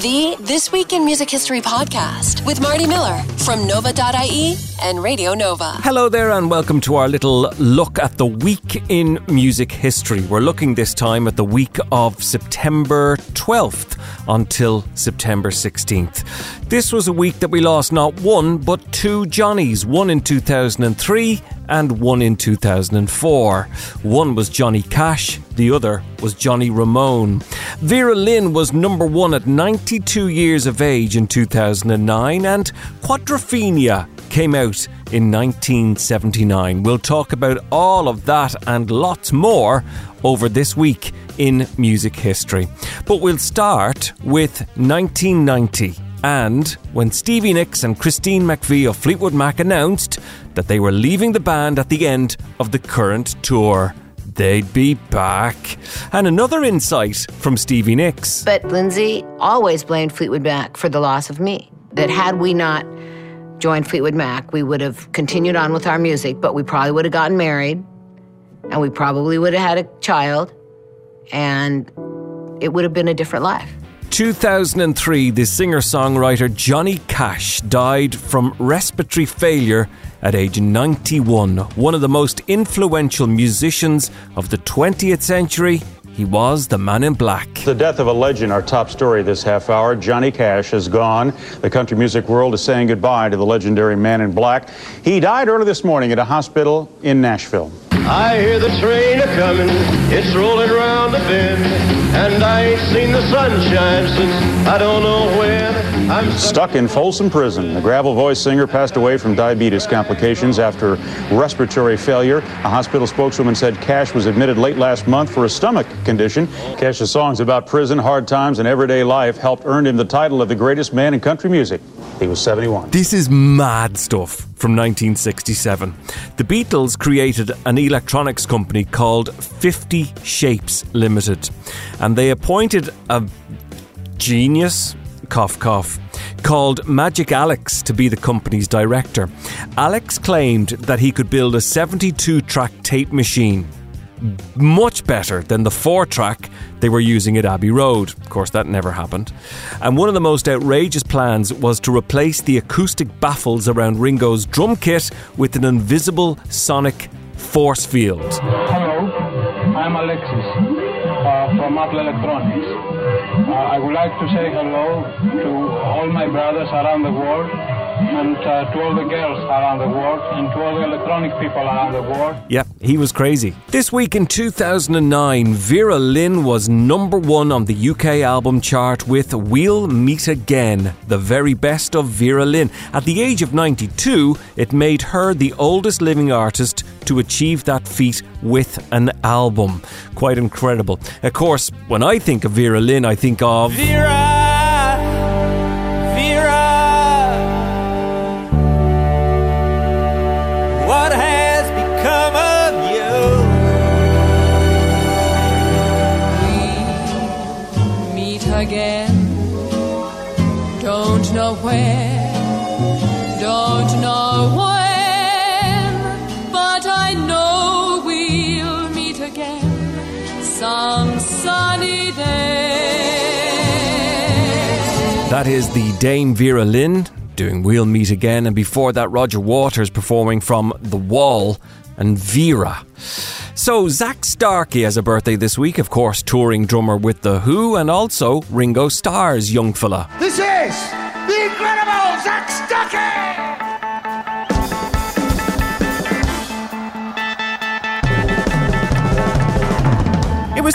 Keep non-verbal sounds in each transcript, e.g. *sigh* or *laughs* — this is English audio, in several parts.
The This Week in Music History podcast with Marty Miller from Nova.ie and Radio Nova. Hello there, and welcome to our little look at the week in music history. We're looking this time at the week of September 12th until September 16th. This was a week that we lost not one, but two Johnnies, one in 2003 and one in 2004. One was Johnny Cash, the other was Johnny Ramone. Vera Lynn was number one at 92 years of age in 2009, and Quadrophenia came out in 1979. We'll talk about all of that and lots more over this week in music history. But we'll start with 1990 and when Stevie Nicks and Christine McVie of Fleetwood Mac announced that they were leaving the band at the end of the current tour. They'd be back. And another insight from Stevie Nicks. But Lindsay always blamed Fleetwood Mac for the loss of me. That had we not joined Fleetwood Mac, we would have continued on with our music, but we probably would have gotten married and we probably would have had a child and it would have been a different life. 2003, the singer songwriter Johnny Cash died from respiratory failure at age 91. One of the most influential musicians of the 20th century. He was the man in black. The death of a legend, our top story this half hour. Johnny Cash is gone. The country music world is saying goodbye to the legendary man in black. He died early this morning at a hospital in Nashville. I hear the train a coming, it's rolling around the bend, and I ain't seen the sunshine since I don't know when. Stuck in Folsom Prison. The gravel voice singer passed away from diabetes complications after respiratory failure. A hospital spokeswoman said Cash was admitted late last month for a stomach condition. Cash's songs about prison, hard times, and everyday life helped earn him the title of the greatest man in country music. He was 71. This is mad stuff from 1967. The Beatles created an electronics company called 50 Shapes Limited, and they appointed a genius, cough cough, called Magic Alex to be the company's director. Alex claimed that he could build a 72 track tape machine much better than the four track they were using at Abbey Road. Of course, that never happened. And one of the most outrageous plans was to replace the acoustic baffles around Ringo's drum kit with an invisible sonic force field. Hello, I'm Alexis from Electronics. Uh, I would like to say hello to all my brothers around the world and uh, to all the girls around the world and to all the electronic people around the world. Yep, he was crazy. This week in 2009, Vera Lynn was number one on the UK album chart with We'll Meet Again, the very best of Vera Lynn. At the age of 92, it made her the oldest living artist to achieve that feat with an album. Quite incredible. Of course, when I think of Vera Lynn, I think of. Vera! Vera! Don't know where, don't know when, but I know we'll meet again some sunny day. That is the Dame Vera Lynn doing We'll Meet Again, and before that, Roger Waters performing from The Wall and Vera. So, Zak Starkey has a birthday this week, of course, touring drummer with The Who, and also Ringo Starr's young fella. This is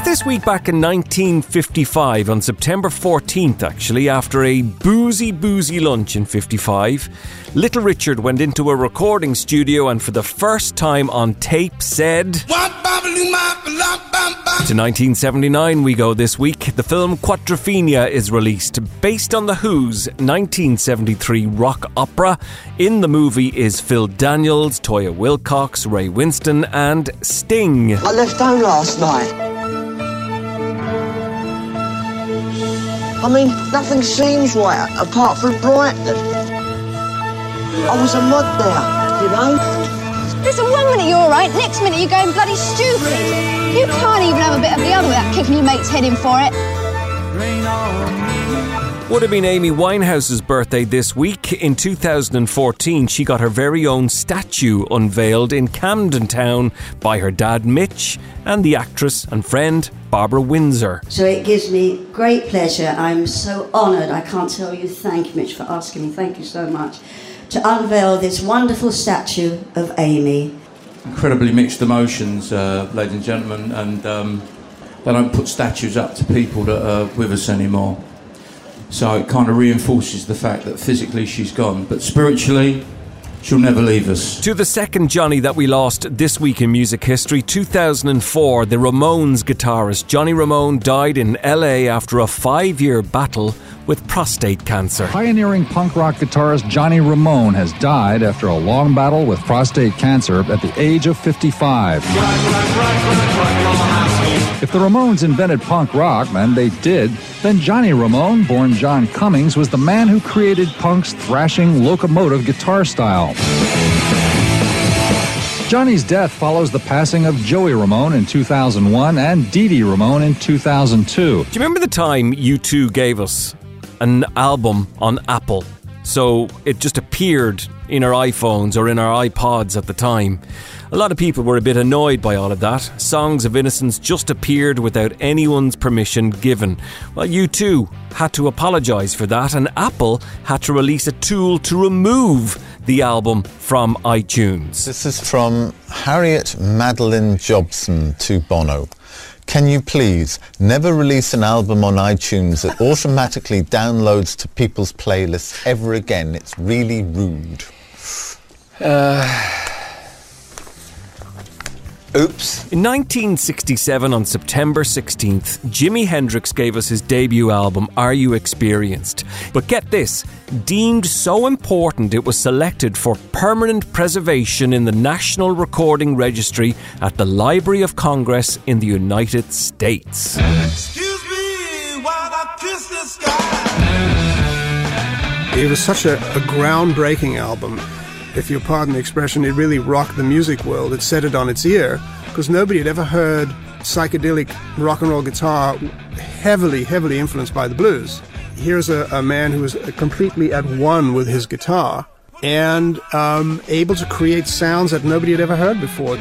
this week back in 1955, on September 14th, actually, after a boozy, boozy lunch in 55. Little Richard went into a recording studio and for the first time on tape said. To 1979 we go this week. The film Quadrophenia is released, based on The Who's 1973 rock opera. In the movie is Phil Daniels, Toyah Willcox, Ray Winstone, and Sting. I left home last night. I mean, nothing seems right apart from Brighton. I was a Mod there, you know. Listen, one minute you're alright, next minute you're going bloody stupid. You can't even have a bit of the other without kicking your mate's head in for it. Would have been Amy Winehouse's birthday this week. In 2014, she got her very own statue unveiled in Camden Town by her dad Mitch and the actress and friend Barbara Windsor. So it gives me great pleasure. I'm so honoured. I can't tell you thank you, Mitch, for asking me. Thank you so much. To unveil this wonderful statue of Amy. Incredibly mixed emotions, uh, ladies and gentlemen, and um, they don't put statues up to people that are with us anymore. So it kind of reinforces the fact that physically she's gone, but spiritually, she'll never leave us. To the second Johnny that we lost this week in music history, 2004, the Ramones guitarist Johnny Ramone died in LA after a five year battle with prostate cancer. Pioneering punk rock guitarist Johnny Ramone has died after a long battle with prostate cancer at the age of 55. If the Ramones invented punk rock, and they did, then Johnny Ramone, born John Cummings, was the man who created punk's thrashing locomotive guitar style. Johnny's death follows the passing of Joey Ramone in 2001 and Dee Dee Ramone in 2002. Do you remember the time U2 gave us an album on Apple? So it just appeared in our iPhones or in our iPods at the time. A lot of people were a bit annoyed by all of that. Songs of Innocence just appeared without anyone's permission given. Well, U2 had to apologise for that, and Apple had to release a tool to remove the album from iTunes. This is from Harriet Madeline Jobson to Bono. Can you please never release an album on iTunes that *laughs* automatically downloads to people's playlists ever again? It's really rude. Uh... *sighs* Oops. In 1967, on September 16th, Jimi Hendrix gave us his debut album, Are You Experienced? But get this deemed so important it was selected for permanent preservation in the National Recording Registry at the Library of Congress in the United States. It was such a, a groundbreaking album if you pardon the expression, it really rocked the music world. It set it on its ear because nobody had ever heard psychedelic rock and roll guitar heavily, heavily influenced by the blues. Here's a, a man who is completely at one with his guitar and um, able to create sounds that nobody had ever heard before.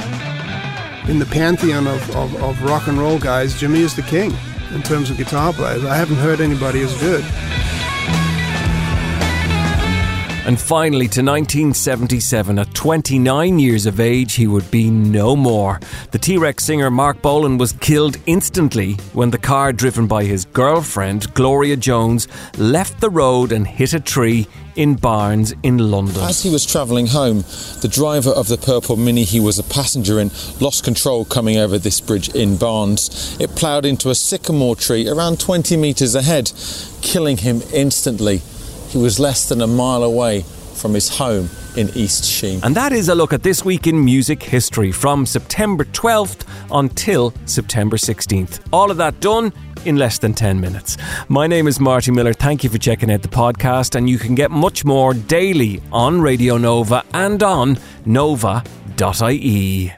In the pantheon of, of, of rock and roll guys, Jimi is the king in terms of guitar players. I haven't heard anybody as good. And finally, to 1977, at 29 years of age, he would be no more. The T Rex singer Marc Bolan was killed instantly when the car driven by his girlfriend, Gloria Jones, left the road and hit a tree in Barnes in London. As he was travelling home, the driver of the purple Mini he was a passenger in lost control coming over this bridge in Barnes. It ploughed into a sycamore tree around 20 metres ahead, killing him instantly. He was less than a mile away from his home in East Sheen. And that is a look at this week in music history from September 12th until September 16th. All of that done in less than 10 minutes. My name is Marty Miller. Thank you for checking out the podcast, and you can get much more daily on Radio Nova and on nova.ie.